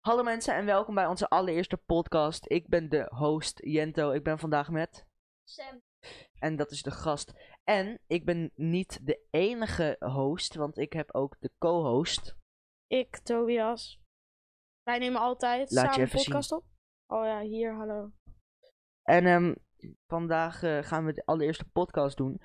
Hallo mensen en welkom bij onze allereerste podcast. Ik ben de host Jento. Ik ben vandaag met. Sam. En dat is de gast. En ik ben niet de enige host, want ik heb ook de co-host. Ik, Tobias. Wij nemen altijd Laat je samen een even podcast op. Oh ja, hier, hallo. En ehm, vandaag eh, gaan we de allereerste podcast doen.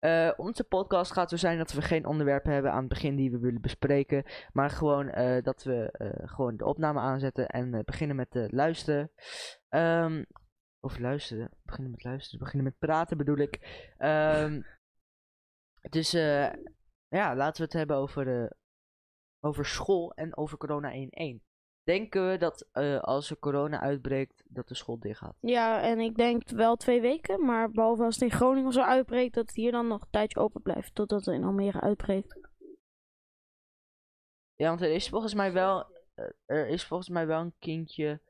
Eh, onze podcast gaat zo zijn dat we geen onderwerpen hebben aan het begin die we willen bespreken. Maar gewoon eh, dat we eh, gewoon de opname aanzetten en beginnen met luisteren. Ehm, of luisteren. Beginnen met luisteren. Beginnen met praten bedoel ik. Ehm, dus ja, laten we het hebben over, over school en over corona 1.1. Denken we dat eh, als er corona uitbreekt, dat de school dicht gaat? Ja, en ik denk wel twee weken. Maar behalve als het in Groningen zo uitbreekt, dat het hier dan nog een tijdje open blijft. Totdat het in Almere uitbreekt. Ja, want er is volgens mij wel, eh, er is volgens mij wel een kindje,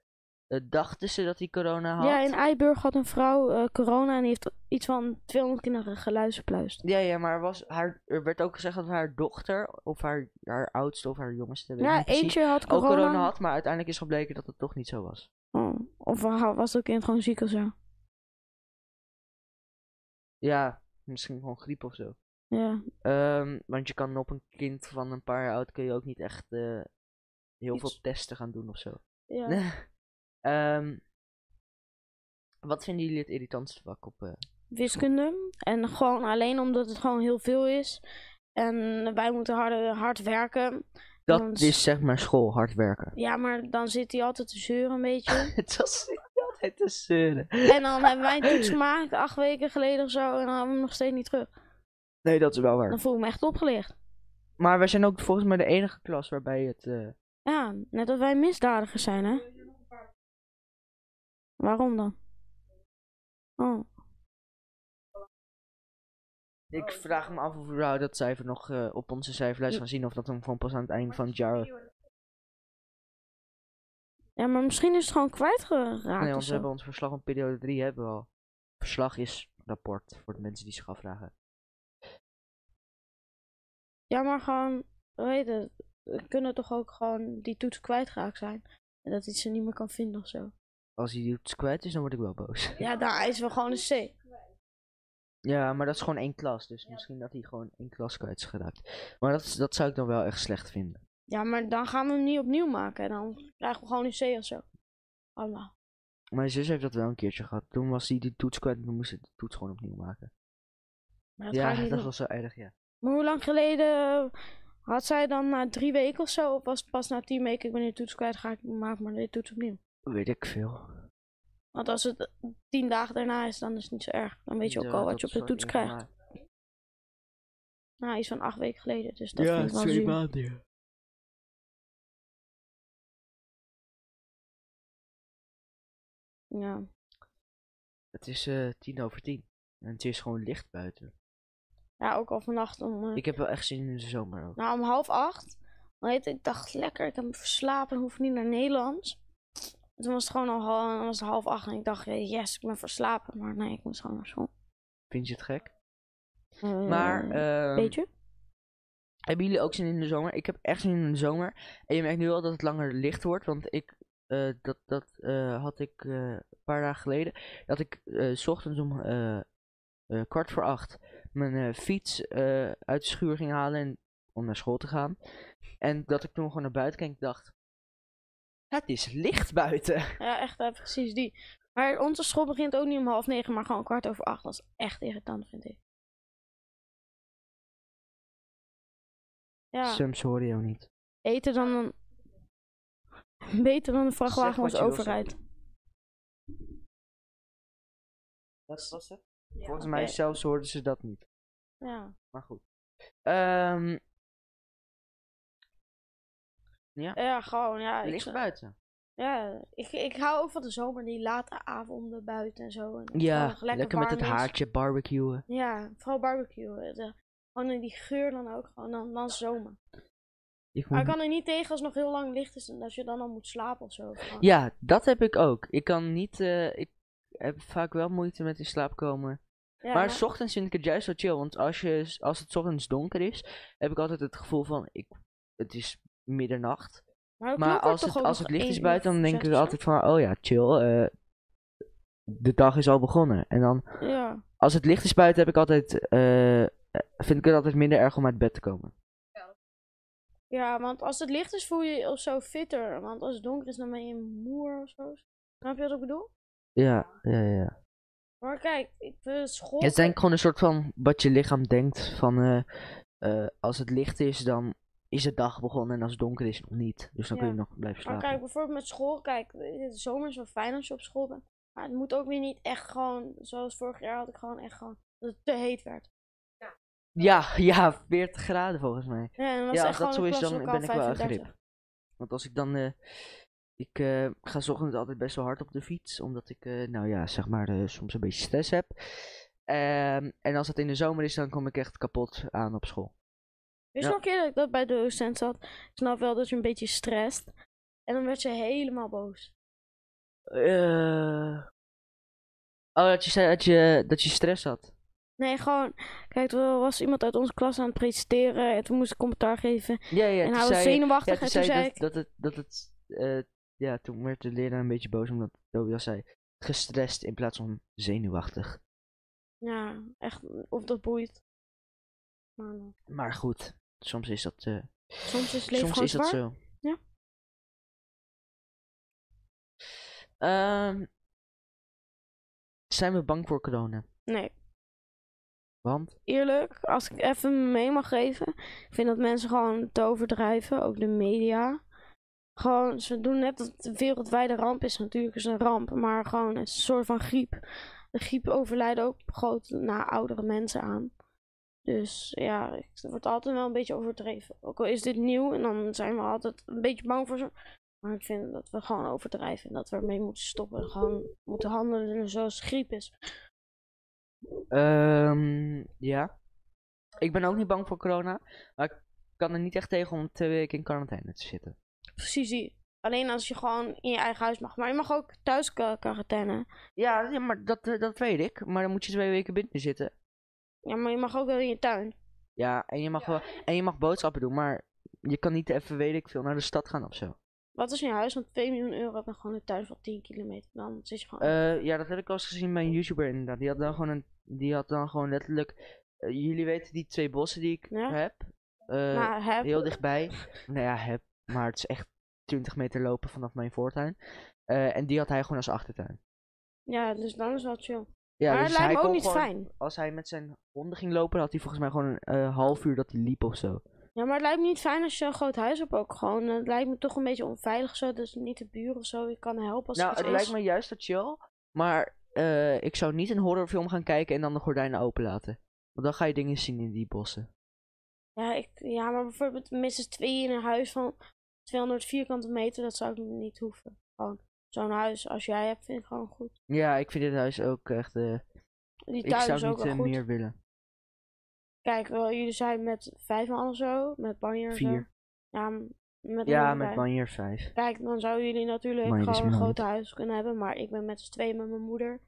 dachten ze dat hij corona had. Ja, in Eiburg had een vrouw eh, corona en die heeft iets van 200 kinderen geluizenpluist. Ja, ja, maar er was haar, er werd ook gezegd dat haar dochter, of haar, haar oudste of haar jongste, Ja, eentje had ook corona. corona had, maar uiteindelijk is gebleken dat het toch niet zo was. Oh, of wa- was dat kind gewoon ziek of zo? Ja, misschien gewoon griep of zo. Ja. Ehm, want je kan op een kind van een paar jaar oud kun je ook niet echt eh, heel Iets- veel testen gaan doen of zo. ja. Ehm, wat vinden jullie het irritantste vak op... eh, wiskunde. En gewoon alleen omdat het gewoon heel veel is. En wij moeten hard, hard werken. dat Want- is zeg maar school, hard werken. Ja, maar dan zit hij altijd te zeuren een beetje. Het was altijd te zeuren. en dan hebben wij een toets gemaakt, acht weken geleden of zo. En dan hebben we hem nog steeds niet terug. Nee, dat is wel waar. Dan voel ik me echt opgelicht. Maar wij zijn ook volgens mij de enige klas waarbij het... eh, Ja, net als wij misdadigers zijn, hè? Waarom dan? Oh, Ik vraag me af of we dat cijfer nog eh, op onze cijferlijst gaan zien. Of dat dan gewoon pas aan het einde van het jaar... ja, maar misschien is het gewoon kwijtgeraakt. Nee, want we hebben ons verslag van periode 3 hebben we al. Verslag is rapport, voor de mensen die zich afvragen. Ja, maar gewoon, heet het? We kunnen toch ook gewoon die toets kwijtgeraakt zijn. En dat hij ze niet meer kan vinden of zo. Als hij iets kwijt is, dan word ik wel boos. Ja, daar is wel gewoon een C. Ja, maar dat is gewoon één klas. Dus misschien dat hij gewoon één klas kwijt is geraakt. Maar dat, dat zou ik dan wel echt slecht vinden. Ja, maar dan gaan we hem niet opnieuw maken. En dan krijgen we gewoon een C of zo. Allemaal. Mijn zus heeft dat wel een keertje gehad. Toen was hij de toets kwijt en toen moest hij de toets gewoon opnieuw maken. Dat ja, dat doen. was zo erg, ja. Maar hoe lang geleden had zij dan na drie weken of zo? Of was het pas na tien weken, ik ben de toets kwijt, ga ik maken maar de toets opnieuw. Weet ik veel. Want als het tien dagen daarna is, dan is het niet zo erg. Dan weet je ook Ja, al wat je op de toets krijgt. Nou, iets van acht weken geleden, dus dat ja, wel twee maanden, ja. Ja. Het is eh tien over tien. En het is gewoon licht buiten. ja, ook al vannacht om, eh, Ik heb wel echt zin in de zomer ook. nou, om half acht. Dan heet, ik dacht, lekker, ik heb me verslapen, hoef niet naar Nederlands. En toen was het gewoon al hal- dan was het half acht en ik dacht, yes, ik ben verslapen. Maar nee, ik moest gewoon naar school. Vind je het gek? Eh, Maar, ehm, Beetje? Hebben jullie ook zin in de zomer? Ik heb echt zin in de zomer. En je merkt nu al dat het langer licht wordt. Want ik, eh, dat, dat eh, had ik een paar dagen geleden. Dat ik s ochtends om kwart voor acht mijn fiets uit de schuur ging halen. En, om naar school te gaan. En dat ik toen gewoon naar buiten keek en dacht. Het is licht buiten. Ja, echt, precies die. Maar onze school begint ook niet om half negen, maar gewoon kwart over acht. Dat is echt irritant, vind ik. Ja, Soms hoor je ook niet. beter dan een... Beter dan een vrachtwagen wil overrijdt. Wat was het? Ja, Volgens mij zelfs hoorden ze dat niet. Ja. Maar goed. Ehm ja, gewoon, ja. Ik, licht buiten. ja ik, ik hou ook van de zomer, die late avonden buiten en zo. En Ja, lekker, lekker, met het haartje barbecuen. Ja, vooral barbecue. eh, De, gewoon in die geur dan ook, gewoon dan, dan zomer. Ik Maar ik kan er niet tegen als het nog heel lang licht is en dat je dan al moet slapen of zo. Ja, dat heb ik ook. Ik kan niet, eh, ik heb vaak wel moeite met in slaap komen. Ja, maar s ochtends vind ik het juist zo chill, want als, je, als het 's ochtends donker is, heb ik altijd het gevoel van, ik, het is middernacht. Maar, Maar als het, als het licht is buiten, dan denk of zo? altijd van, oh ja, chill. eh, de dag is al begonnen. En dan, Ja. als het licht is buiten, heb ik altijd, eh, vind ik het altijd minder erg om uit bed te komen. ja, want als het licht is voel je je of zo fitter. Want als het donker is dan ben je moer of zo. Snap je wat ik bedoel? Ja, ja, ja. Maar kijk, ik vind school... Het is denk ik gewoon een soort van wat je lichaam denkt van eh, als het licht is, dan is de dag begonnen en als het donker is nog niet. Dus dan kun je nog blijven Maar slapen. kijk, bijvoorbeeld met school, kijk, de zomer is wel fijn als je op school bent. Maar het moet ook weer niet echt gewoon, zoals vorig jaar had ik gewoon echt gewoon, dat het te heet werd. Ja, ja, 40 graden volgens mij. Ja, als echt dat zo is, dan ben ik wel een 35. grip. Want als ik dan, eh, ik eh, ga 's ochtends altijd best wel hard op de fiets, omdat ik, eh, nou ja, zeg maar, soms een beetje stress heb. Ehm, en als het in de zomer is, dan kom ik echt kapot aan op school. Ja. nog een keer dat ik dat bij de docent zat? Ik snap wel dat je een beetje stresst. En dan werd ze helemaal boos. Eh, Oh, dat je zei dat je, dat je stress had. Nee, gewoon, kijk, er was iemand uit onze klas aan het presenteren en toen moest ik commentaar geven. Ja, ja, en hij was zenuwachtig Ja, en toen zei zei je ik... dat, dat het, dat het eh, ja, toen werd de leraar een beetje boos omdat Tobias zei gestrest in plaats van zenuwachtig. Ja, echt, of dat boeit. Maar eh, Maar goed, soms is dat, eh, soms is leven soms is dat zo. Ja. Ehm, zijn we bang voor corona? Nee. Want? eerlijk, als ik even mee mag geven, ik vind dat mensen gewoon te overdrijven, ook de media. Gewoon, ze doen net dat het een wereldwijde ramp is. Natuurlijk is een ramp, maar gewoon een soort van griep. De griep overlijden ook groot naar oudere mensen aan. Dus ja, ik- het wordt altijd wel een beetje overdreven. Ook al is dit nieuw en dan zijn we altijd een beetje bang voor ze. Maar ik vind dat we gewoon overdrijven en dat we ermee moeten stoppen. Gewoon moeten handelen zoals griep is. Ehm, ja. Ik ben ook niet bang voor corona, maar ik kan er niet echt tegen om twee weken in quarantaine te zitten. Precies die. Alleen als je gewoon in je eigen huis mag. Maar je mag ook thuis qua- quarantaine. Ja, ja maar dat, eh, dat weet ik. Maar dan moet je twee weken binnen zitten. Ja, maar je mag ook wel in je tuin. Ja, en je mag, wel, en je mag boodschappen doen, maar je kan niet even, weet ik veel, naar de stad gaan of zo. Wat is in je huis? Want 2 miljoen euro heb je gewoon een tuin van 10 kilometer. Dan zit je gewoon... Eh, ja, dat heb ik al eens gezien bij een YouTuber inderdaad. Die had dan gewoon, een, die had dan gewoon letterlijk... eh, jullie weten die twee bossen die ik Ja. heb? Eh, nou, heb... heel dichtbij. Nou ja, heb. Maar het is echt 20 meter lopen vanaf mijn voortuin. Eh, en die had hij gewoon als achtertuin. Ja, dus dan is wel chill. Ja, maar dus het lijkt hij me ook niet gewoon- fijn. Als hij met zijn honden ging lopen, had hij volgens mij gewoon een eh, half uur dat hij liep of zo. Ja, maar het lijkt me niet fijn als je een groot huis hebt ook gewoon. Het lijkt me toch een beetje onveilig zo. Dus niet de buren of zo. Je kan helpen als nou, het is. lijkt me juist dat chill. Maar eh, ik zou niet een horrorfilm gaan kijken en dan de gordijnen open laten. Want dan ga je dingen zien in die bossen. Ja, ik, ja, maar bijvoorbeeld minstens twee in een huis van 200 vierkante meter. Dat zou ik niet hoeven. Gewoon zo'n huis als jij hebt, vind ik gewoon goed. Ja, ik vind dit huis ook echt... eh, Die ik zou is ook niet wel eh, goed. meer willen. Kijk, wel, jullie zijn met vijf man of zo, met banjer en zo. Vier. Ja, met Ja, met. Banjer vijf. Kijk, dan zouden jullie natuurlijk gewoon een groot huis kunnen hebben, maar ik ben met z'n tweeën met mijn moeder.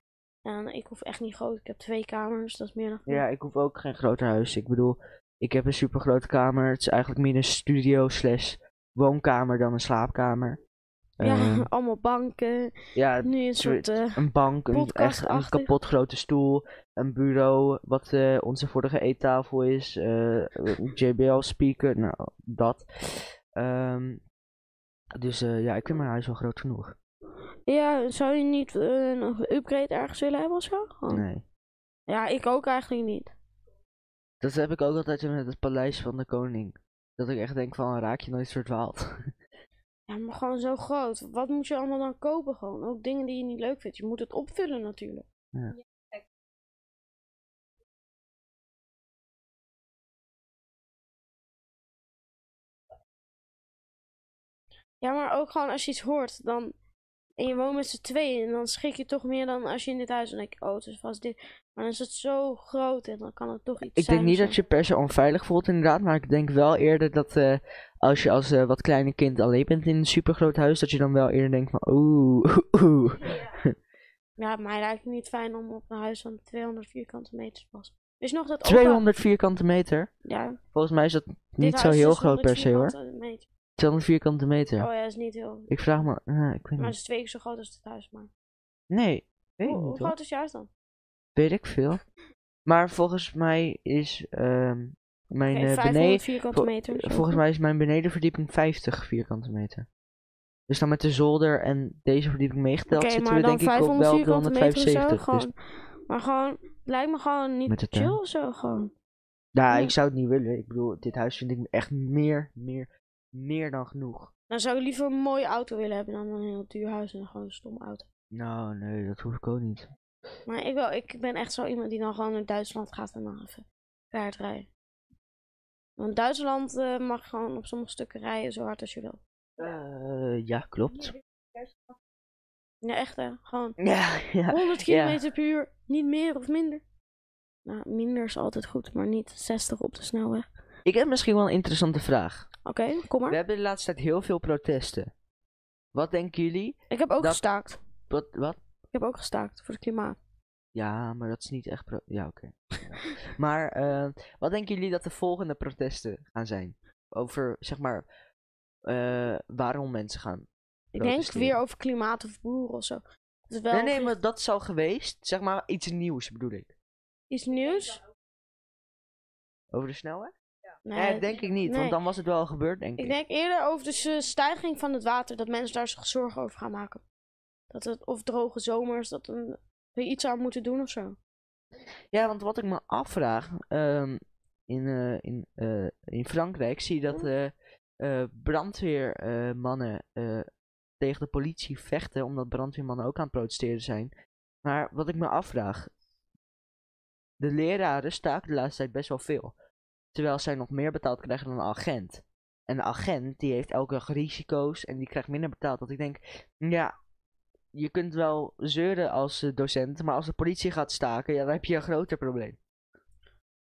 En ik hoef echt niet groot, ik heb twee kamers, dat is meer dan genoeg. Ja, ik hoef ook geen groter huis. Ik bedoel, ik heb een super grote kamer. Het is eigenlijk meer een studio slash woonkamer dan een slaapkamer. Ja, Ehm, allemaal banken, ja, nu een soort... eh, een bank, een, echt een kapot grote stoel, een bureau, wat eh, onze vorige eettafel is, eh, een JBL speaker, nou, dat. Ehm, dus ja, ik vind mijn huis wel groot genoeg. ja, zou je niet een upgrade ergens willen hebben of zo? Nee. Ja, ik ook eigenlijk niet. Dat heb ik ook altijd met het paleis van de koning. Dat ik echt denk van, raak je nooit verdwaald. Ja, maar gewoon zo groot. Wat moet je allemaal dan kopen gewoon? Ook dingen die je niet leuk vindt. Je moet het opvullen natuurlijk. Ja. Ja, maar ook gewoon als je iets hoort, dan... En je woont met z'n tweeën, en dan schrik je toch meer dan als je in dit huis... Dan denk oh, het is vast dit. Maar dan is het zo groot en dan kan het toch iets Ik zijn. denk niet dat je per se onveilig voelt inderdaad, maar ik denk wel eerder dat eh, als je als eh, wat kleine kind alleen bent in een supergroot huis, dat je dan wel eerder denkt van oeh, oeh. Ja, mij lijkt het niet fijn om op een huis van 200 vierkante meters te passen. Is nog dat opa- 200 vierkante meter? Ja, Volgens mij is dat dit niet zo heel is groot 100 per se hoor. meter. 200 vierkante meter. Oh ja, dat is niet heel. Ik vraag me, ik weet Maar het is twee keer zo groot als het huis. Maar. Nee, weet ik Hoe, hoe niet hoor. groot is je huis dan? Weet ik veel. Maar volgens mij is ehm, mijn eh, 500 beneden, vol- meter. volgens mij is mijn benedenverdieping 50 vierkante meter. Dus dan met de zolder en deze verdieping meegeteld Oké, zitten we denk ik op 500 wel meter zo. 175. Dus, Gewoon, maar gewoon, lijkt me gewoon Met niet de chill of zo. Gewoon. nou, Ja. ik zou het niet willen. Ik bedoel, dit huis vind ik echt meer, meer, meer dan genoeg. Dan zou ik liever een mooie auto willen hebben dan een heel duur huis en gewoon een stomme auto. Nou, nee, dat hoef ik ook niet. Maar ik, wel, ik ben echt zo iemand die dan gewoon naar Duitsland gaat en dan even kaart rijden. Want Duitsland eh, mag gewoon op sommige stukken rijden zo hard als je wil. Eh, ja, klopt. Ja, echt hè. Gewoon Ja, ja. 100 ja. km per uur, niet meer of minder. Nou, minder is altijd goed, maar niet 60 op de snelweg. Ik heb misschien wel een interessante vraag. Oké, kom We maar. hebben de laatste tijd heel veel protesten. Wat denken jullie? Ik heb ook dat- gestaakt. Wat? wat? Ik heb ook gestaakt voor het klimaat. Ja, maar dat is niet echt. Pro ja, oké. Ja. Maar eh, wat denken jullie dat de volgende protesten gaan zijn? Over zeg maar eh, waarom mensen gaan. Ik denk weer over klimaat of boeren of zo. Het is wel Nee, nee, maar dat is al geweest. Zeg maar iets nieuws bedoel ik. iets nieuws. Over de snelweg? Nee, Nee, denk ik niet, nee. want dan was het wel gebeurd, denk ik. Ik denk eerder over de stijging van het water, dat mensen daar zich zorgen over gaan maken. Dat het, of droge zomers, dat een, we iets aan moeten doen of zo. Ja, want wat ik me afvraag, ehm, in, eh, in, eh, in Frankrijk zie je dat eh, brandweermannen tegen de politie vechten, omdat brandweermannen ook aan het protesteren zijn. Maar wat ik me afvraag, de leraren staken de laatste tijd best wel veel. Terwijl zij nog meer betaald krijgen dan een agent. En de agent die heeft elke dag risico's en die krijgt minder betaald. Dat ik denk, ja, je kunt wel zeuren als docent, maar als de politie gaat staken, ja, dan heb je een groter probleem.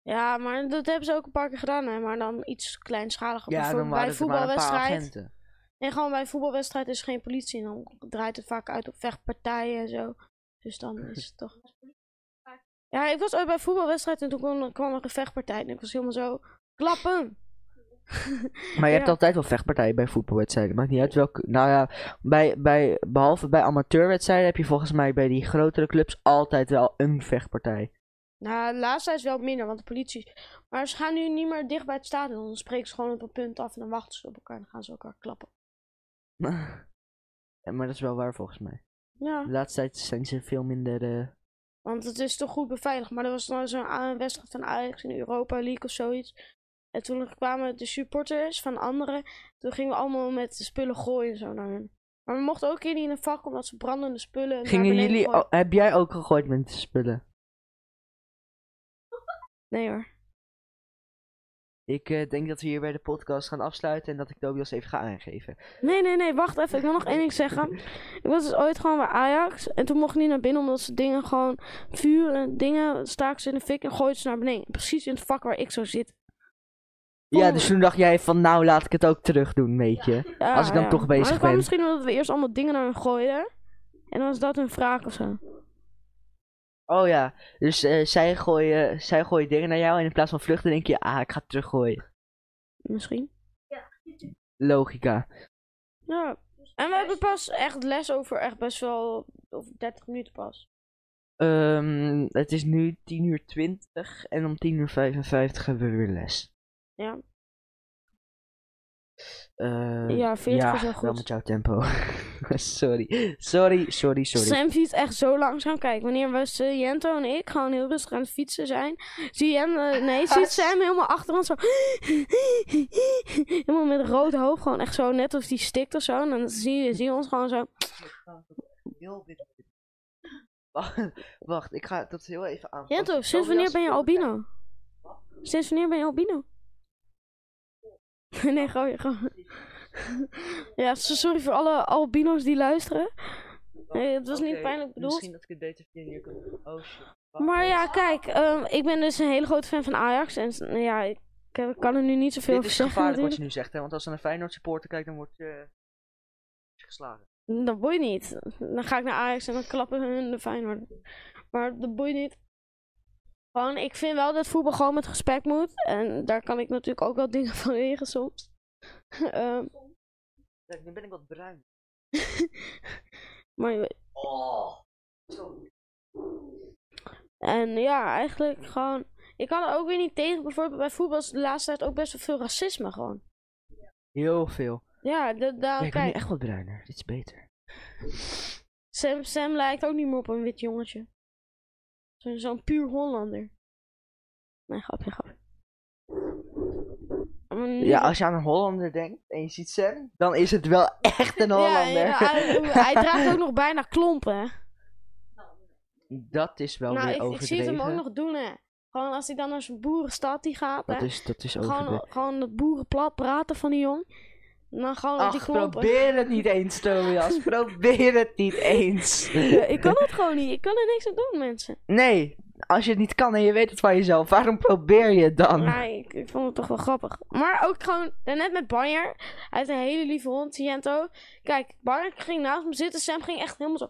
Ja, maar dat hebben ze ook een paar keer gedaan, hè. Maar dan iets kleinschaliger. Ja, dan Bijvoorbeeld bij voetbalwedstrijd. Nee, gewoon bij een voetbalwedstrijd is er geen politie. En dan draait het vaak uit op vechtpartijen en zo. Dus dan is het toch... Ja, ik was ooit bij een voetbalwedstrijd en toen kwam, kwam er een vechtpartij. En ik was helemaal zo... Klappen! Maar je hebt altijd wel vechtpartijen bij voetbalwedstrijden. Maakt niet uit welke. Nou ja, bij, bij, behalve bij amateurwedstrijden heb je volgens mij bij die grotere clubs altijd wel een vechtpartij. Nou, de laatste tijd is wel minder, want de politie... Maar ze gaan nu niet meer dicht bij het stadion. Dan spreken ze gewoon op een punt af en dan wachten ze op elkaar. En dan gaan ze elkaar klappen. Ja, maar dat is wel waar volgens mij. Ja, De laatste tijd zijn ze veel minder. eh, want het is toch goed beveiligd. Maar er was nou zo'n wedstrijd van Ajax in Europa League of zoiets. En toen kwamen de supporters van anderen. Toen gingen we allemaal met spullen gooien en zo naar hun. Maar we mochten ook in een vak, omdat ze brandende spullen Gingen jullie. heb jij ook gegooid met de spullen? Nee hoor. Ik eh, denk dat we hier bij de podcast gaan afsluiten en dat ik Tobias even ga aangeven. Nee, nee, nee, wacht even. Ik wil nog één ding zeggen. Ik was dus ooit gewoon bij Ajax. En toen mocht ik niet naar binnen omdat ze dingen gewoon vuur en dingen staken ze in de fik en gooiden ze naar beneden. Precies in het vak waar ik zo zit. Ja, Oh. dus toen dacht jij van nou laat ik het ook terug doen, weet je. Ja, Als ik dan ja. toch bezig maar ben. misschien omdat we eerst allemaal dingen naar hun gooiden. En dan was dat hun wraak of zo. Oh ja, dus eh, zij, gooien, zij gooien dingen naar jou en in plaats van vluchten denk je, ah ik ga het teruggooien. Misschien. Logica. Ja. En we hebben pas echt les over echt best wel over 30 minuten pas. Ehm, het is nu 10 uur 20 en om 10 uur 55 hebben we weer les. Ja. Eh, Ja, 40 ja, is wel wel goed. met jouw tempo. sorry. Sorry, sorry, sorry. Sam fietst echt zo langzaam. Kijk, wanneer we uh, Jento en ik gewoon heel rustig aan het fietsen zijn, zie je hem, eh, nee, ziet Sam helemaal achter ons zo, helemaal met een rood hoofd, gewoon echt zo, net of die stikt of zo. En dan zie je, zie je ons gewoon zo, Wacht, Wacht, ik ga dat heel even aan. Jento, sinds wanneer ben je albino? Sinds wanneer ben je albino? nee, gooi gewoon. ja, so- sorry voor alle albino's die luisteren. Nee, het was niet pijnlijk bedoeld. Misschien dat ik het beter via hier kan Oh Maar ja, kijk, ehm, ik ben dus een hele grote fan van Ajax. En nou ja, ik, ik kan er nu niet zoveel Dit over is zeggen gevaarlijk wat je nu zegt, hè? Want als er een Feyenoord supporter kijkt, dan wordt je geslagen. Dat boeit niet. Dan ga ik naar Ajax en dan klappen hun de Feyenoord. Maar dat boeit niet. Gewoon, ik vind wel dat voetbal gewoon met respect moet. En daar kan ik natuurlijk ook wel dingen van leren soms. Ehm, Kijk, nu ben ik wat bruin. maar je- Oh. En ja, eigenlijk gewoon. Ik kan er ook weer niet tegen. Bijvoorbeeld bij voetbal is de laatste tijd ook best wel veel racisme gewoon. Heel veel. Ja, daar, Ja, ik ben echt wat bruiner. Dit is beter. Sam, Sam lijkt ook niet meer op een wit jongetje. Zo- Zo'n puur Hollander. Nee, grapje, grapje. Ja, als je aan een Hollander denkt en je ziet Sam, dan is het wel echt een Hollander. ja, hij, hij draagt ook nog bijna klompen. Dat is wel nou, weer ik, ik overdreven. zie het hem ook nog doen, hè. Gewoon als hij dan naar zijn boerenstad die gaat, Dat hè. is, dat is overdreven. Gewoon, gewoon dat boerenplat praten van die jong. En dan gewoon op die Ach, klompen. probeer het niet eens, Tobias. probeer het niet eens. Ja, ik kan het gewoon niet. Ik kan er niks aan doen, mensen. Nee, als je het niet kan en je weet het van jezelf, waarom probeer je het dan? Maar ik, ik vond het toch wel grappig. Maar ook gewoon, net met Banjer. Hij heeft een hele lieve hond, Ciento. Kijk, Banjer ging naast me zitten. Sam ging echt helemaal zo...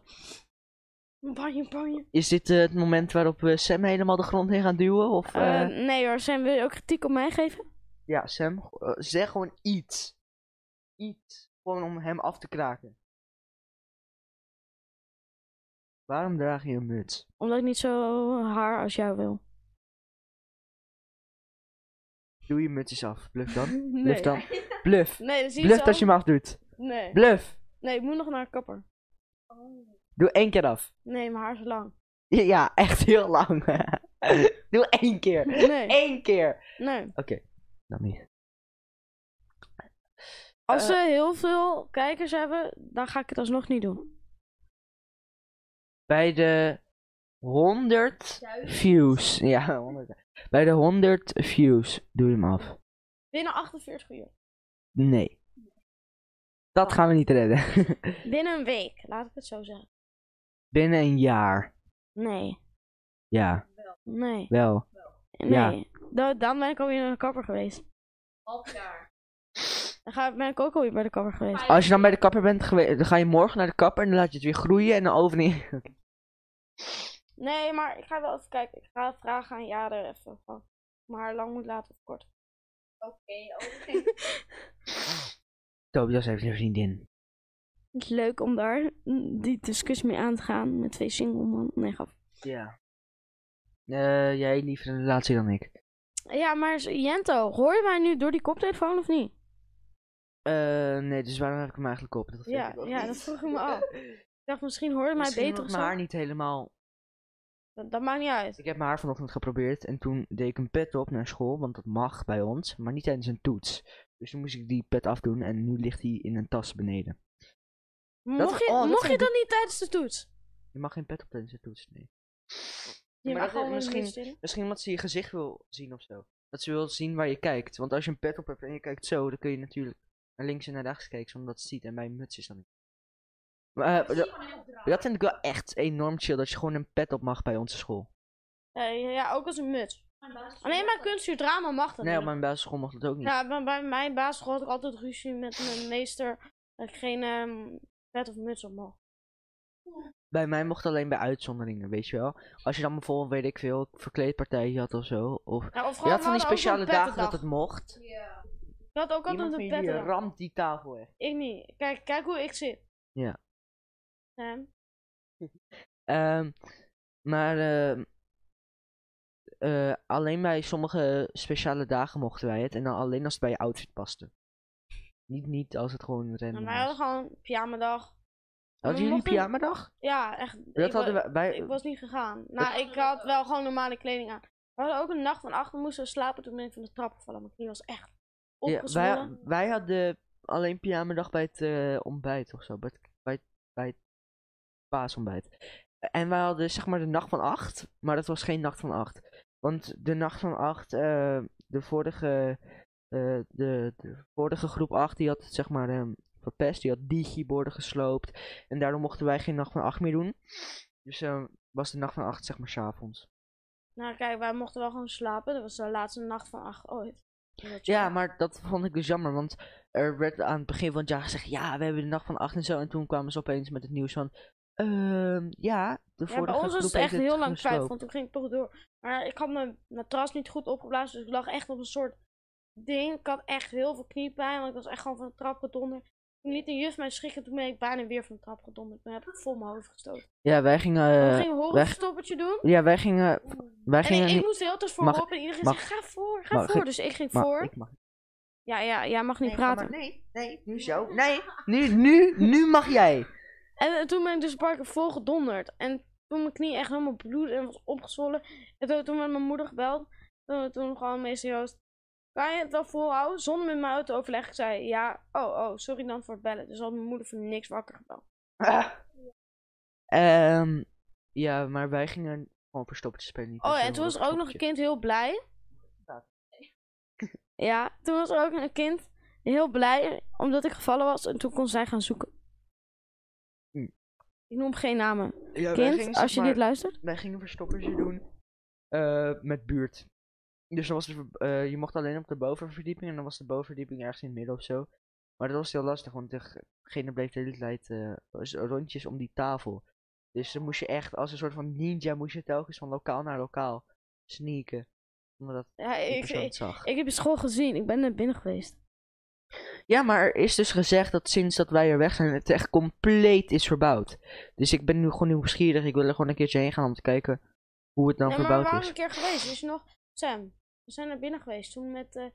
Banjer, Banjer. Is dit eh, het moment waarop we Sam helemaal de grond in gaan duwen? Of, Eh, eh, nee hoor, Sam wil je ook kritiek op mij geven? Ja, Sam, zeg gewoon iets. Iets. Gewoon om hem af te kraken. Waarom draag je een muts? Omdat ik niet zo haar als jou wil. Doe je muts eens af. Bluff dan. Nee. Bluff dan. Bluff. Nee, dat Bluff dat je hem afdoet. Nee. Bluff. Nee, ik moet nog naar de kapper. Doe één keer af. Nee, mijn haar is lang. Ja, Ja, echt heel lang. Doe één keer. Nee. Eén keer. Nee. Oké. Dan niet. Als Eh. we heel veel kijkers hebben, dan ga ik het alsnog niet doen. Bij de 100 views. Ja, 100. Bij de 100 views doe je hem af. Binnen 48 uur. Nee. Dat gaan we niet redden. Binnen een week, laat ik het zo zeggen. Binnen een jaar. Nee. Ja, Nee. wel. Nee. Dan, dan ben ik alweer naar de kapper geweest. Half jaar. Dan ga, ben ik ook alweer bij de kapper geweest. Als je dan bij de kapper bent geweest, dan ga je morgen naar de kapper en dan laat je het weer groeien en dan overnieuw. Nee, maar ik ga wel even kijken. Ik ga vragen aan Jader even. Van, haar lang moet laten of kort. Oké, oké. Tobias heeft een vriendin. Het is leuk om daar mm, die discussie mee aan te gaan met twee single man. Nee, grap. Ja. Eh, jij liever een relatie dan ik. Ja, maar Jento, hoor je mij nu door die koptelefoon of niet? Eh, nee, dus waarom heb ik hem eigenlijk op? Dat Ja, ik ja, dat vroeg ik me af. Ik dacht, misschien hoor je mij beter of zo. mijn haar niet helemaal... Dat, dat maakt niet uit. Ik heb mijn haar vanochtend geprobeerd en toen deed ik een pet op naar school, want dat mag bij ons, maar niet tijdens een toets. Dus toen moest ik die pet afdoen en nu ligt hij in een tas beneden. Mocht je, oh, dat mocht vind je dat niet tijdens de toets? Je mag geen pet op tijdens de toets, nee. Je maar mag dat- misschien... Misschien omdat ze je gezicht wil zien of zo. Dat ze wil zien waar je kijkt. Want als je een pet op hebt en je kijkt zo, dan kun je natuurlijk naar links en naar rechts kijken zonder dat het ziet. En mijn muts is dan niet. Maar eh, dat- dat vind ik wel echt enorm chill, dat je gewoon een pet op mag bij onze school. Ja, ja, ook als een muts. Alleen bij kunststuur drama mag dat Nee, op niet. mijn basisschool mocht dat ook niet. Ja, bij mijn basisschool had ik altijd ruzie met mijn meester dat ik geen ehm pet of muts op mocht. Bij mij mocht alleen bij uitzonderingen, weet je wel. Als je dan bijvoorbeeld, weet ik veel, verkleedpartij had of zo. Of Ja, of je had van die speciale dagen dat het mocht. Ja. Ik had ook altijd een jullie pettendag. ramt die tafel weg. Ik niet. Kijk, kijk hoe ik zit. Ja. Sam? Ehm, maar ehm, eh, alleen bij sommige speciale dagen mochten wij het. En dan alleen als het bij je outfit paste. Niet, niet als het gewoon random wij hadden gewoon pyjamadag. Hadden jullie mochten- pyjamadag? Ja, echt. Dat ik, hadden wa- wij, ik was niet gegaan. Nou, ik had wel gewoon normale kleding aan. We hadden ook een nacht van achter moesten we slapen. Toen ben ik van de trap gevallen. Mijn knie was echt ja, wij, wij hadden alleen pyjamadag bij het eh, ontbijt of zo. Bij het, bij, het- bij het paasontbijt. En wij hadden zeg maar de nacht van acht. Maar dat was geen nacht van acht. Want de nacht van acht, eh, de vorige, eh, de, de vorige groep 8, die had het zeg maar ehm, verpest. Die had digiborden gesloopt. En daardoor mochten wij geen nacht van 8 meer doen. Dus ehm, was de nacht van 8 zeg maar s'avonds. Nou, kijk, wij mochten wel gewoon slapen. Dat was de laatste nacht van acht ooit. Ja, maar dat vond ik dus jammer. Want er werd aan het begin van het jaar gezegd: ja, we hebben de nacht van 8 en zo. En toen kwamen ze opeens met het nieuws van: ehm, ja, de Ja, vorige bij ons was groep het echt heel lang kwijt, gesloopt. want toen ging ik toch door. Maar ik had mijn matras niet goed opgeblazen, dus ik lag echt op een soort ding. Ik had echt heel veel kniepijn, want ik was echt gewoon van de trap gedonderd. Toen liet een juf mij schrikken, toen ben ik bijna weer van de trap gedonderd. Toen heb ik vol mijn hoofd gestoten. Ja, wij gingen... we eh, gingen een horrorverstoppertje doen. ja, wij gingen... Wij En gingen ik, ik moest de hele tijd Mag- voorop en iedereen mag- zei, ga voor, ga mag voor. Dus ik ging maar voor. ik mag Ja, ja, jij mag niet Nee, praten. maar- nee, nee, nu zo. Nee, nu, nu, nu mag jij. En eh, toen ben ik dus een paar keer vol gedonderd. En toen mijn knie echt helemaal bloed en was opgezwollen. En toen, toen werd mijn moeder gebeld. Toen, toen gewoon meester Joost, kan je het wel volhouden? Zonder met mij uit te overleggen. Ik zei, ja, oh, oh, sorry dan voor het bellen. Dus had mijn moeder voor niks wakker gebeld. Ah. Ehm, ja, maar wij gingen gewoon verstoppertje spelen. Niet Oh en toen was er ook nog een kind heel blij. Ja. Ja, toen was er ook een kind heel blij omdat ik gevallen was. En toen kon zij gaan zoeken. Hm. Ik noem geen namen. Ja, Kind, gingen, als je maar- dit luistert. Wij gingen verstoppertje doen eh, met buurt. Dus dan was eh, je mocht alleen op de bovenverdieping en dan was de bovenverdieping ergens in het midden of zo. Maar dat was heel lastig, want degene bleef de hele tijd eh, rondjes om die tafel. Dus dan moest je echt als een soort van ninja moest je telkens van lokaal naar lokaal sneaken. Omdat Ja, ik, ik, zag. ik heb je school gezien. Ik ben net binnen geweest. Ja, maar er is dus gezegd dat sinds dat wij er weg zijn, het echt compleet is verbouwd. Dus ik ben nu gewoon nieuwsgierig. Ik wil er gewoon een keertje heen gaan om te kijken hoe het dan verbouwd waren is. een keer geweest. Is nog? Sam, we zijn naar binnen geweest. Toen met eh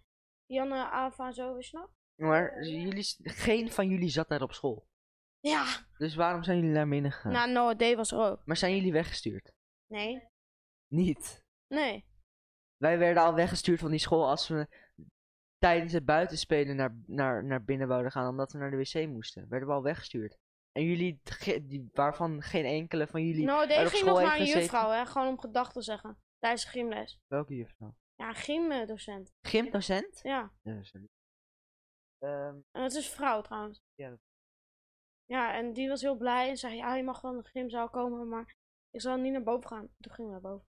Janne, Ava en zo, je nog? Maar jullie, geen van jullie zat daar op school. Ja. Dus waarom zijn jullie naar binnen gegaan? Nou, Noah Day was er ook. Maar zijn jullie weggestuurd? Nee. Niet. Nee. Wij werden al weggestuurd van die school als we tijdens het buitenspelen naar, naar, naar binnen wouden gaan, omdat we naar de wc moesten. Werden we al weggestuurd. En jullie, waarvan geen enkele van jullie... Day op ging nog naar een juffrouw, hè. Gewoon om gedag te zeggen. Tijdens de gymles. Welke juffrouw? Ja, een gymdocent. Gymdocent? Ja. Ja, dat Ehm, En het is een vrouw trouwens. Ja, dat- Ja, en die was heel blij en zei, ja, je mag wel naar de gymzaal komen, maar ik zal niet naar boven gaan. Toen ging we naar boven.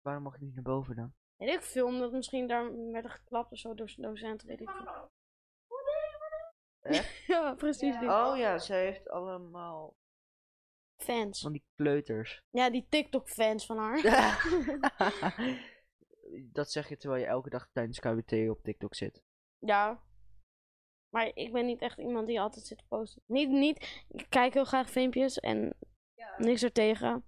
waarom mag je niet naar boven dan? Weet ik veel, omdat misschien daar werden geklapt of zo door zijn docent, weet ik veel. Ja, precies die. Oh ja, ze heeft allemaal Fans. van die kleuters. Ja, die TikTok-fans van haar. dat zeg je terwijl je elke dag tijdens KWT op TikTok zit. ja. Maar ik ben niet echt iemand die altijd zit te posten. Niet, niet, ik kijk heel graag filmpjes en niks ertegen.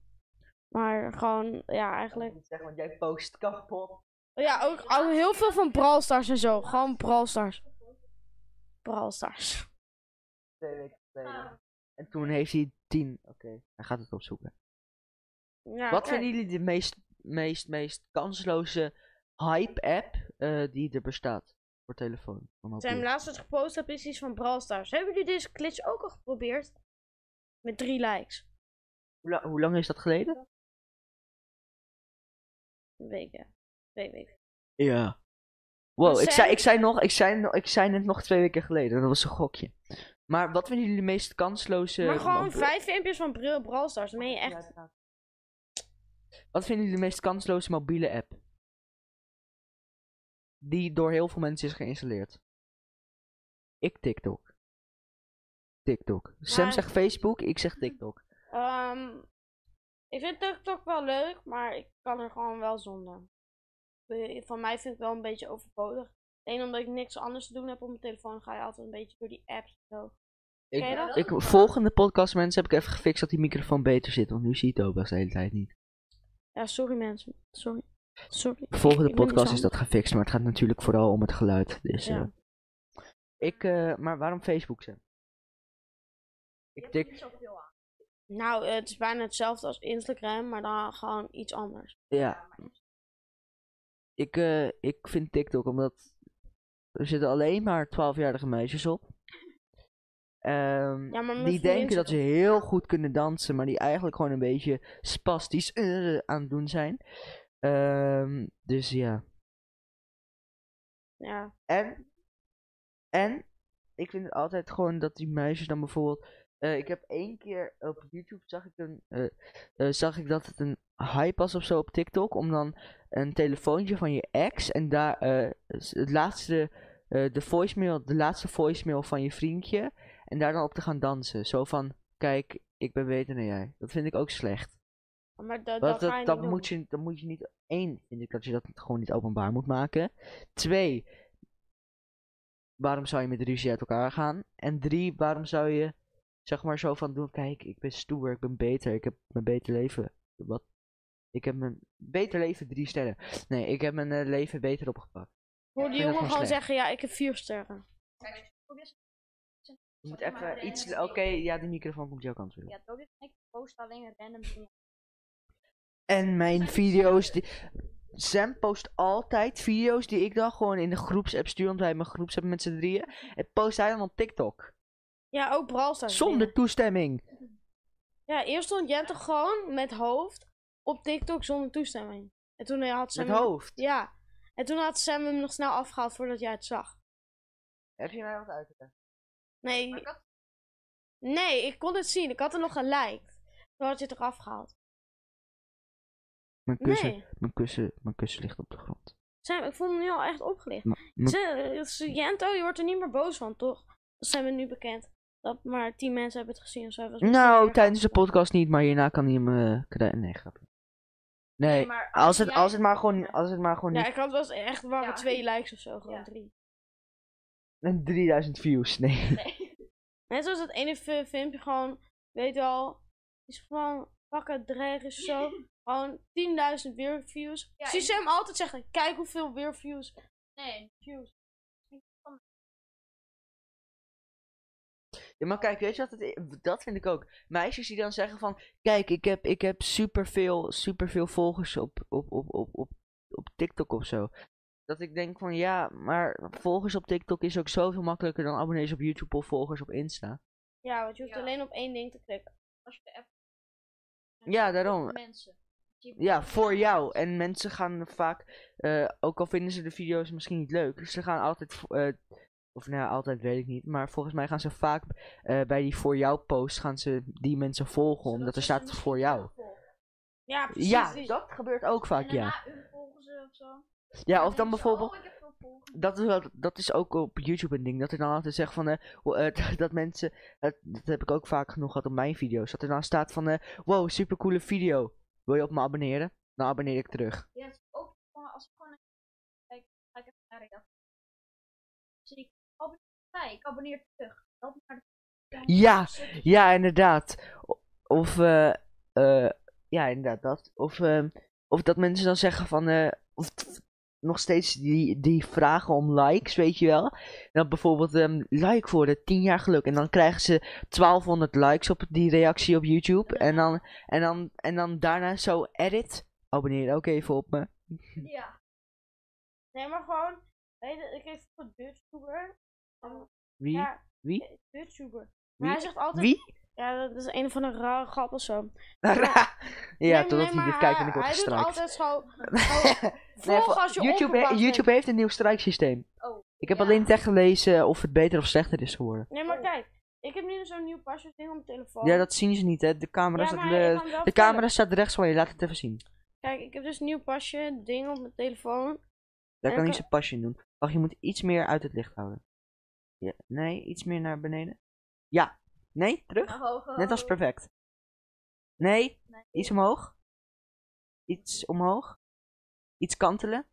Maar gewoon, ja, eigenlijk. Zeg, want jij post kapot. Ja, ook, ook heel veel van Brawl Stars en zo. Gewoon Brawl Stars. Brawl Stars. Twee weken geleden. En toen heeft hij tien. Oké, hij gaat het opzoeken. Ja, Wat kijk. vinden jullie de meest, meest, meest kansloze hype-app eh, die er bestaat voor telefoon? Zijn laatst gepost heb is iets van Brawl Stars. Hebben jullie deze glitch ook al geprobeerd? Met drie likes. Hoe, la- hoe lang is dat geleden? Weken. Twee weken. Ja. Wow, ik zei, ik, zei nog, ik, zei, ik zei het nog twee weken geleden. Dat was een gokje. Maar wat vinden jullie de meest kansloze... maar gewoon vijf filmpjes van Bril- Brawl Stars. Dan ben je echt... Wat vinden jullie de meest kansloze mobiele app? Die door heel veel mensen is geïnstalleerd. Ik TikTok. TikTok. Sam zegt Facebook, ik zeg TikTok. Ehm, ik vind TikTok wel leuk, maar ik kan er gewoon wel zonder. Van mij vind ik het wel een beetje overbodig. Eén omdat ik niks anders te doen heb op mijn telefoon, ga je altijd een beetje door die apps en zo. Ik, Ken je dat? ik, volgende podcast mensen heb ik even gefixt dat die microfoon beter zit, want nu zie je het ook wel de hele tijd niet. Ja, sorry mensen. Sorry. Sorry. Volgende Ik podcast is dat gefixt, maar het gaat natuurlijk vooral om het geluid. Dus, Ja. eh, ik, eh, maar waarom Facebook Sam? Ik tik, Nou, het is bijna hetzelfde als Instagram, maar dan gewoon iets anders. ja. Ik, eh, ik vind TikTok omdat er zitten alleen maar 12-jarige meisjes op. Ehm, Ja, maar met die denken dat ze heel goed kunnen dansen, maar die eigenlijk gewoon een beetje spastisch eh, aan het doen zijn. Ehm, dus ja. Ja. En, en, ik vind het altijd gewoon dat die meisjes dan bijvoorbeeld. Eh, ik heb één keer op YouTube zag ik, een, eh, eh, zag ik dat het een hype was of zo op TikTok. Om dan een telefoontje van je ex en daar het laatste, de voicemail, de laatste voicemail van je vriendje. En daar dan op te gaan dansen. Zo van, kijk, ik ben beter dan jij. Dat vind ik ook slecht. Maar dat, Dat, dat dat, moet je, dat moet je niet. één, vind ik dat je dat gewoon niet openbaar moet maken. Twee, waarom zou je met ruzie uit elkaar gaan? En drie, waarom zou je zeg maar zo van doen, kijk, ik ben stoer, ik ben beter, ik heb mijn beter leven. Wat? Ik heb mijn beter leven drie sterren. Nee, ik heb mijn eh, leven beter opgepakt. Hoor die jongen gewoon slecht. zeggen, ja, ik heb vier sterren. Je moet even iets, oké, ja, de microfoon komt jouw kant weer op. Ja, Tobias en ik posten alleen random dingen. En mijn video's, die... Sam post altijd video's die ik dan gewoon in de groepsapp stuur, want wij hebben een groepsapp met z'n drieën. En post hij dan op TikTok. Ja, ook Brawl Stars Zonder toestemming. Ja, eerst stond Jente gewoon met hoofd op TikTok zonder toestemming. En toen had Sam... Met hoofd. Ja. En toen had Sam hem nog snel afgehaald voordat jij het zag. Heb je mij wat uit te leggen? Nee, ik nee, ik kon het zien. Ik had er nog geliked. Toen had je het eraf gehaald. Mijn kussen, Nee. mijn kussen, mijn kussen ligt op de grond. Sam, ik vond hem nu al echt opgelicht. Jento, je wordt er niet meer boos van, toch? Dat zijn we nu bekend. Dat maar tien mensen hebben het gezien of zo. Nou, tijdens de podcast niet, maar hierna kan hij hem eh, krijgen. Nee, grapje. Nee, maar als het, jij- als het maar gewoon, als het maar gewoon Ja, niet... ik had wel eens echt, waren Ja. twee likes of zo, gewoon Ja. drie. En 3000 views, nee. Nee. Net zoals dat ene fi- filmpje gewoon, weet je wel, is gewoon pakken dreigen of zo. Gewoon 10.000 weerviews. Ja, Zie ik- Sam altijd zeggen, kijk hoeveel weerviews. Nee, views. Ja, maar kijk, weet je wat het Dat vind ik ook. Meisjes die dan zeggen van... Kijk, ik heb, ik heb superveel, superveel volgers op, op, op, op, op, op TikTok of zo. Dat ik denk van, ja, maar volgers op TikTok is ook zoveel makkelijker dan abonnees op YouTube of volgers op Insta. Ja, want je hoeft Ja. alleen op één ding te klikken. als je de app. Ja, daarom. Mensen. Ja, voor jou. En mensen gaan vaak, eh, ook al vinden ze de video's misschien niet leuk, ze gaan altijd, eh, of nou ja, altijd weet ik niet, maar volgens mij gaan ze vaak eh, bij die voor jou post, gaan ze die mensen volgen, omdat er staat voor jou. Ja, precies. Ja, die- dat gebeurt ook vaak, ja. daarna volgen ze of zo. Ja, of dan bijvoorbeeld, Oh, dat is, wel, dat is ook op YouTube een ding, dat er dan altijd zegt van, eh, eh, dat mensen, dat heb ik ook vaak genoeg gehad op mijn video's, dat er dan staat van, eh, wow, supercoole video, wil je op me abonneren? Dan abonneer ik terug. Ja, ook als ik gewoon. Kijk, ga ik even naar reactie. Ik, abonneer terug. Dat naar de. Ja, Ja, inderdaad. Of, eh, eh, ja, inderdaad dat. Of, ehm, of dat mensen dan zeggen van, eh, of nog steeds die, die vragen om likes, weet je wel. Dan bijvoorbeeld, ehm, like voor de 10 jaar geluk. En dan krijgen ze 1200 likes op die reactie op YouTube. En dan, en dan, en dan daarna zo edit. Abonneer ook even op me. Ja. Nee, maar gewoon, weet je, ik heb een Dutchtuber. Wie? Ja, Wie? eh. Maar Wie? hij zegt altijd, Wie? ja, dat is een van de rare grap of zo. ja, Nee, totdat nee, hij dit kijkt en ik hij- word Hij doet gestrikt. altijd zo, Nee, volg voor- als je YouTube, he-. YouTube heeft een nieuw strijksysteem. Oh. Ik heb Ja. alleen niet echt gelezen of het beter of slechter is geworden. Nee, maar kijk, ik heb nu zo'n nieuw pasjesding op mijn telefoon. Ja, dat zien ze niet, hè. De camera, Ja, staat, ik de camera staat rechts van je, laat het even zien. Kijk, ik heb dus een nieuw pasje, ding op mijn telefoon. Daar En kan hij kan- zijn pasje in doen. Wacht, je moet iets meer uit het licht houden. Ja, nee, iets meer naar beneden. Ja. Nee, terug. Net als perfect. Nee, Nee. iets omhoog. Iets omhoog. Iets kantelen.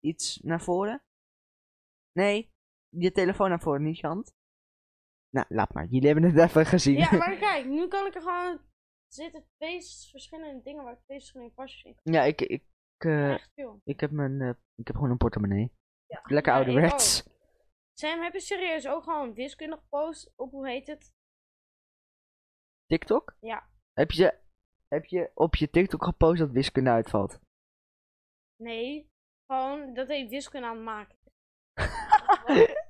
Iets naar voren. Nee, je telefoon naar voren, niet je hand. Nou, laat maar. Jullie hebben het even gezien. Ja, maar kijk, nu kan ik er gewoon... Er zitten twee verschillende dingen waar ik twee verschillende pasjes in kan. ja, ik, ik, eh, Echt ik heb mijn, eh, ik heb gewoon een portemonnee. Ja. Lekker Ja, ouderwets. Sam, heb je serieus ook gewoon wiskunde gepost op, hoe heet het? TikTok? Ja. Heb je, heb je op je TikTok gepost dat wiskunde uitvalt? Nee, gewoon dat hij wiskunde aan het maken.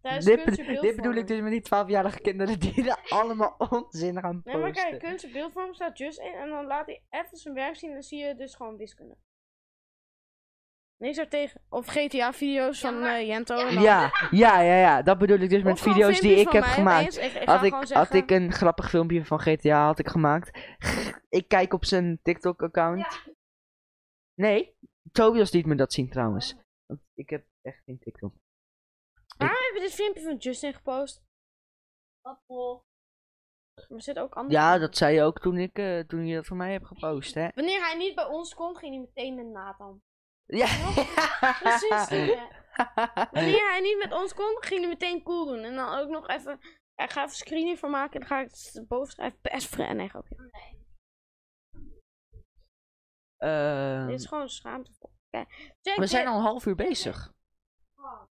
Tijdens dit, be- dit bedoel ik dus met die 12-jarige kinderen die er allemaal onzin gaan posten. Nee, maar kijk, kunst en beeldvorming staat just in en dan laat hij even zijn werk zien en dan zie je dus gewoon wiskunde. Niks daartegen. Of GTA-video's Ja, van maar- eh, Jento. Ja. en ja, ja, ja, ja, dat bedoel ik dus met video's die ik heb mij gemaakt. Ik, ik Had ik, had zeggen, ik een grappig filmpje van GTA had ik gemaakt. Ik kijk op zijn TikTok-account. Nee, Tobias liet me dat zien trouwens. Want ik heb echt geen TikTok. Waarom heb je dit filmpje van Justin gepost? Appel. Maar zit ook andere Ja, dat zei je ook toen, ik, eh, toen je dat voor mij hebt gepost, hè? Wanneer hij niet bij ons komt, ging hij meteen naar Nathan. Ja. Precies. ja. Wanneer hij niet met ons kon, ging hij meteen cool doen. En dan ook nog even... Ik ga even screening voor maken. En dan ga ik het boven schrijven. Best friend. Nee, grapje. Nee. Ehm, Dit is gewoon schaamtevol. Check we dit. zijn al een half uur bezig. Oh,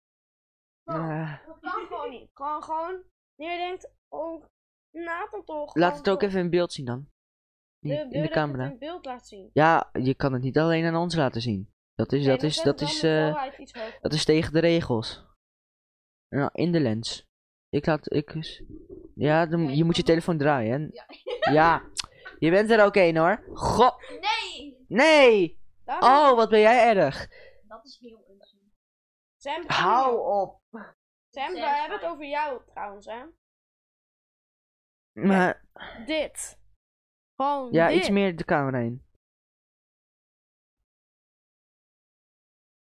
Eh, Dat kan gewoon niet. Gewoon, gewoon. Wanneer je denkt, oh, Nathan toch. laat het ook even in beeld zien dan. In de dat ik het camera. in beeld laat zien. Ja, je kan het niet alleen aan ons laten zien. Dat is, Nee, dat is, dat is, eh, dat is tegen de regels. Nou, in de lens. Ik laat, ik, ja, dan, je moet je telefoon draaien. hè. Ja. Ja, je bent er ook één hoor. Goh, Nee! nee. Daarom- Oh, wat ben jij erg. Dat is heel onzin. Sam, Hou op. Sam, Sam we hebben het over jou trouwens, hè. Maar, Dit. Gewoon ja, dit. iets meer de camera in.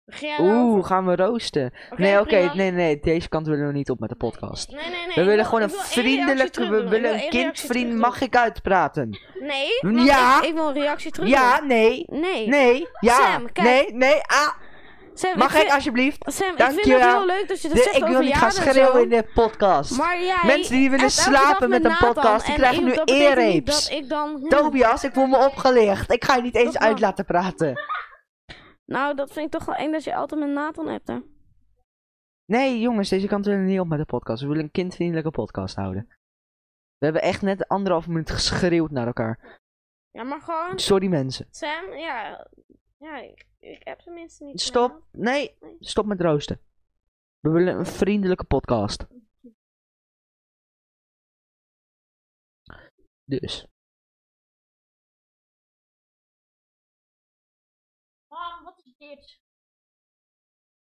Jij Oeh, over- gaan we roosten. Oké, Nee, oké, prima. nee, nee, deze kant willen we niet op met de podcast. Nee, nee, nee. We willen wil- gewoon een vriendelijke, we willen een kindvriend, mag ik uitpraten? Nee, Ja. ik, ik wil een reactie terug Ja, nee, Nee. nee, ja, Sam, kijk. nee, nee, ah. Sam, Mag ik ik alsjeblieft? Sam, ik vind het heel leuk dat je dat De- zegt ik wil niet gaan schreeuwen in de podcast. Maar jij Mensen die willen slapen met een podcast, die en krijgen nu dan... Tobias, ik voel me opgelicht. Ik ga je niet eens Dat uit laten praten. Nou, dat vind ik toch wel eng dat je altijd met Nathan hebt, hè. Nee, jongens, deze kant willen we niet op met de podcast. We willen een kindvriendelijke podcast houden. We hebben echt net anderhalf minuut geschreeuwd naar elkaar. Ja, maar gewoon... Sorry mensen. Sam, ja... Ja, ik, ik heb tenminste niet... Stop. Nee, stop met roosten. We willen een vriendelijke podcast. Dus.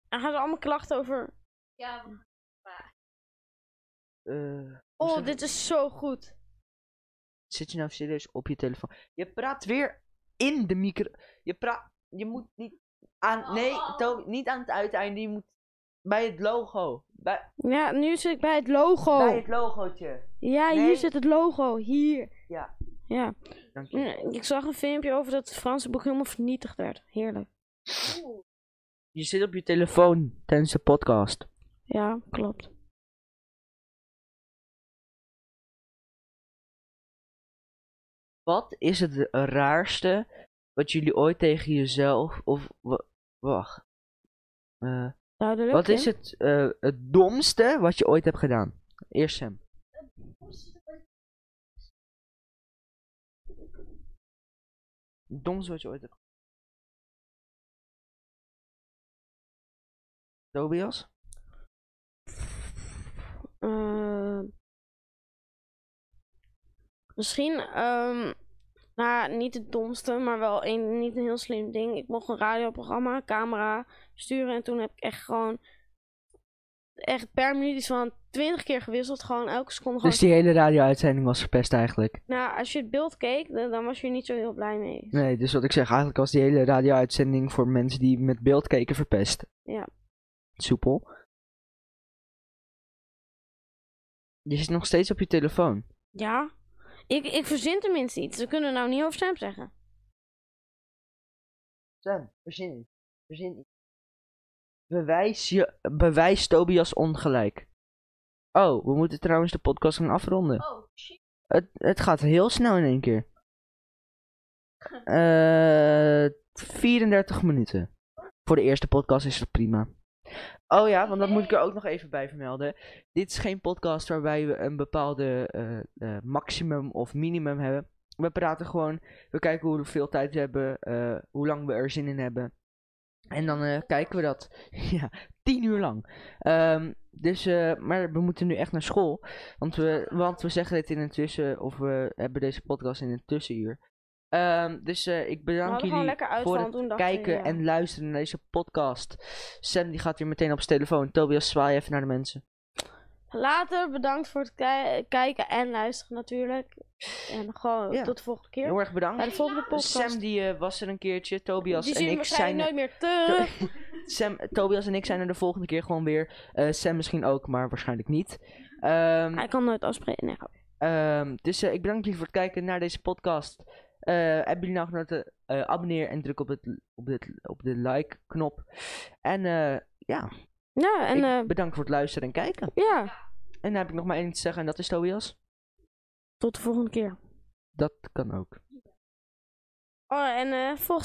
En gaan ze allemaal klachten over... Ja, eh, Oh, dit is zo goed. Zit je nou serieus op je telefoon? Je praat weer in de micro. Je praat. Je moet niet aan. Nee, Toby, niet aan het uiteinde. Je moet bij het logo. Bij, Ja, nu zit ik bij het logo. bij het logootje. Ja, Nee. hier zit het logo. Hier. Ja. Ja. Dank je. Ja, Ik zag een filmpje over dat het Franse boek helemaal vernietigd werd. Heerlijk. Je zit op je telefoon tijdens de podcast. Ja, klopt. Wat is het raarste wat jullie ooit tegen jezelf of wa- wacht. Duidelijk. wat is het, eh, het domste wat je ooit hebt gedaan? Eerst Sam. Het domste wat je ooit hebt Tobias? Eh, misschien, ehm, nou, niet het domste, maar wel een, niet een heel slim ding. Ik mocht een radioprogramma, camera sturen en toen heb ik echt gewoon, echt per minuut iets van 20 keer gewisseld. Gewoon elke seconde gewoon. Dus die hele radio-uitzending was verpest eigenlijk. Nou, als je het beeld keek, dan, dan was je er niet zo heel blij mee. Nee, dus wat ik zeg, eigenlijk was die hele radio-uitzending voor mensen die met beeld keken verpest. Ja. Soepel. Je zit nog steeds op je telefoon. Ja, ik, ik verzin tenminste iets. We kunnen nou niet over Sam zeggen. Sam, verzin iets. Verzin iets. Bewijs, je, bewijs Tobias ongelijk. Oh, we moeten trouwens de podcast gaan afronden. Oh, shit. Het, het gaat heel snel in één keer. Eh 34 minuten. Voor de eerste podcast is het prima. Oh ja, want dat moet ik er ook nog even bij vermelden. Dit is geen podcast waarbij we een bepaalde eh, eh, maximum of minimum hebben. We praten gewoon, we kijken hoeveel tijd we hebben, eh, hoe lang we er zin in hebben. En dan kijken we dat. ja, tien uur lang. Ehm, dus, maar we moeten nu echt naar school. Want we, want we zeggen dit in een tussen, of we hebben deze podcast in een tussenuur. Ehm, dus eh, ik bedank jullie voor het kijken ja. en luisteren naar deze podcast. Sam die gaat weer meteen op zijn telefoon. Tobias, zwaai even naar de mensen. Later, bedankt voor het ki- kijken en luisteren natuurlijk. En gewoon Ja. tot de volgende keer. Heel erg bedankt. Bij de volgende podcast. Sam die eh, was er een keertje. Tobias Die en ik zijn nooit meer terug. Sam, Tobias en ik zijn er de volgende keer gewoon weer. Eh, Sam misschien ook, maar waarschijnlijk niet. Ehm, Hij kan nooit afspreken. Nee. Ehm, dus ik bedank jullie voor het kijken naar deze podcast. Eh, hebben jullie nou genoten eh, abonneer en druk op, het, op, dit, op de like-knop. En eh, ja, Ja, en bedankt voor het luisteren en kijken. ja, En dan heb ik nog maar één te zeggen en dat is Tobias. tot de volgende keer. Dat kan ook. Oh, en volgens